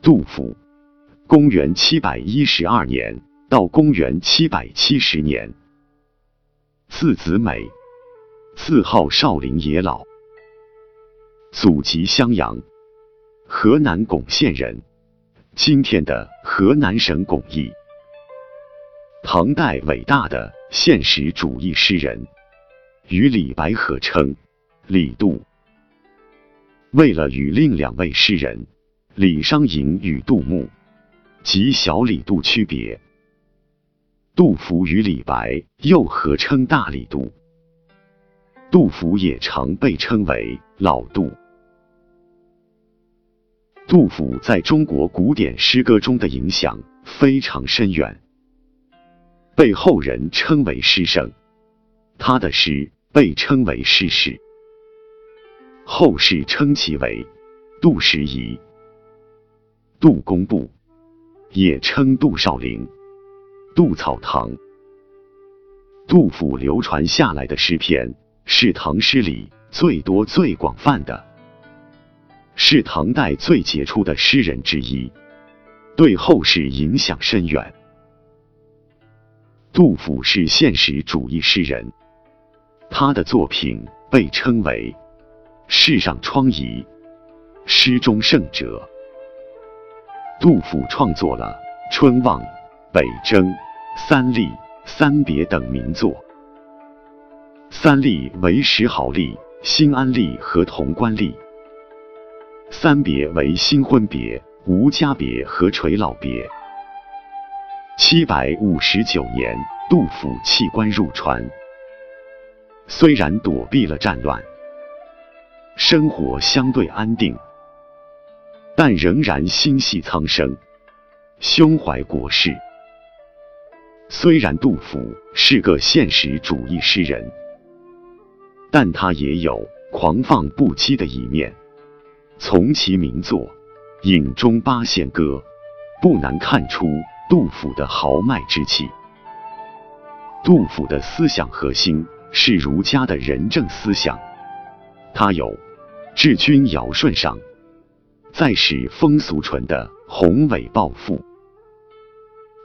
杜甫，公元七百一十二年到公元七百七十年，字子美，字号少陵野老，祖籍襄阳，河南巩县人，今天的河南省巩义。唐代伟大的现实主义诗人，与李白合称李杜。为了与另两位诗人李商隐与杜牧及小李杜区别，杜甫与李白又合称大李杜。杜甫也常被称为老杜。杜甫在中国古典诗歌中的影响非常深远。被后人称为诗圣，他的诗被称为诗史，后世称其为杜十遗、杜工部，也称杜少陵、杜草堂。杜甫流传下来的诗篇是唐诗里最多最广泛的，是唐代最杰出的诗人之一，对后世影响深远。杜甫是现实主义诗人，他的作品被称为“世上疮痍，诗中圣者”。杜甫创作了《春望》《北征》《三吏》《三别》等名作，《三吏》为石壕吏、新安吏和潼关吏，《三别》为新婚别、无家别和垂老别。七百五十九年，杜甫弃官入川。虽然躲避了战乱，生活相对安定，但仍然心系苍生，胸怀国事。虽然杜甫是个现实主义诗人，但他也有狂放不羁的一面。从其名作《饮中八仙歌》，不难看出。杜甫的豪迈之气。杜甫的思想核心是儒家的仁政思想，他有治君尧舜上，再使风俗淳的宏伟抱负。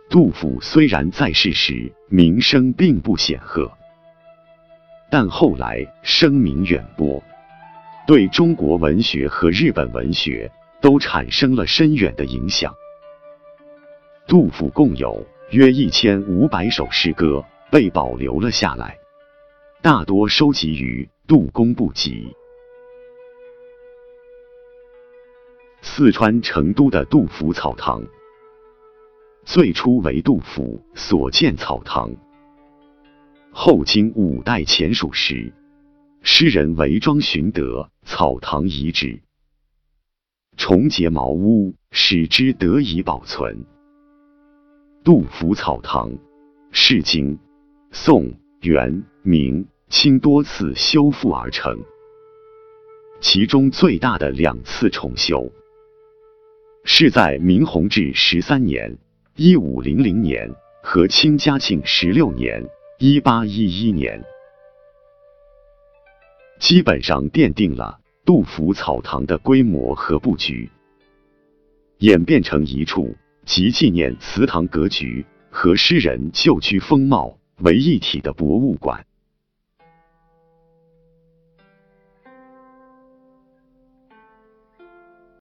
杜甫虽然在世时名声并不显赫，但后来声名远播，对中国文学和日本文学都产生了深远的影响。杜甫共有约一千五百首诗歌被保留了下来，大多收集于《杜工部集》。四川成都的杜甫草堂，最初为杜甫所建草堂，后经五代前蜀时，诗人韦庄寻得草堂遗址，重结茅屋，使之得以保存。杜甫草堂是经宋、元、明清多次修复而成，其中最大的两次重修，是在明弘治十三年（一五零零年）和清嘉庆十六年（一八一一年），基本上奠定了杜甫草堂的规模和布局，演变成一处。集纪念祠堂格局和诗人旧居风貌为一体的博物馆。